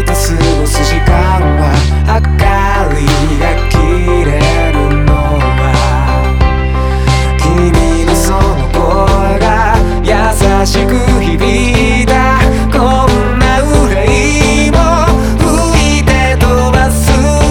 満たす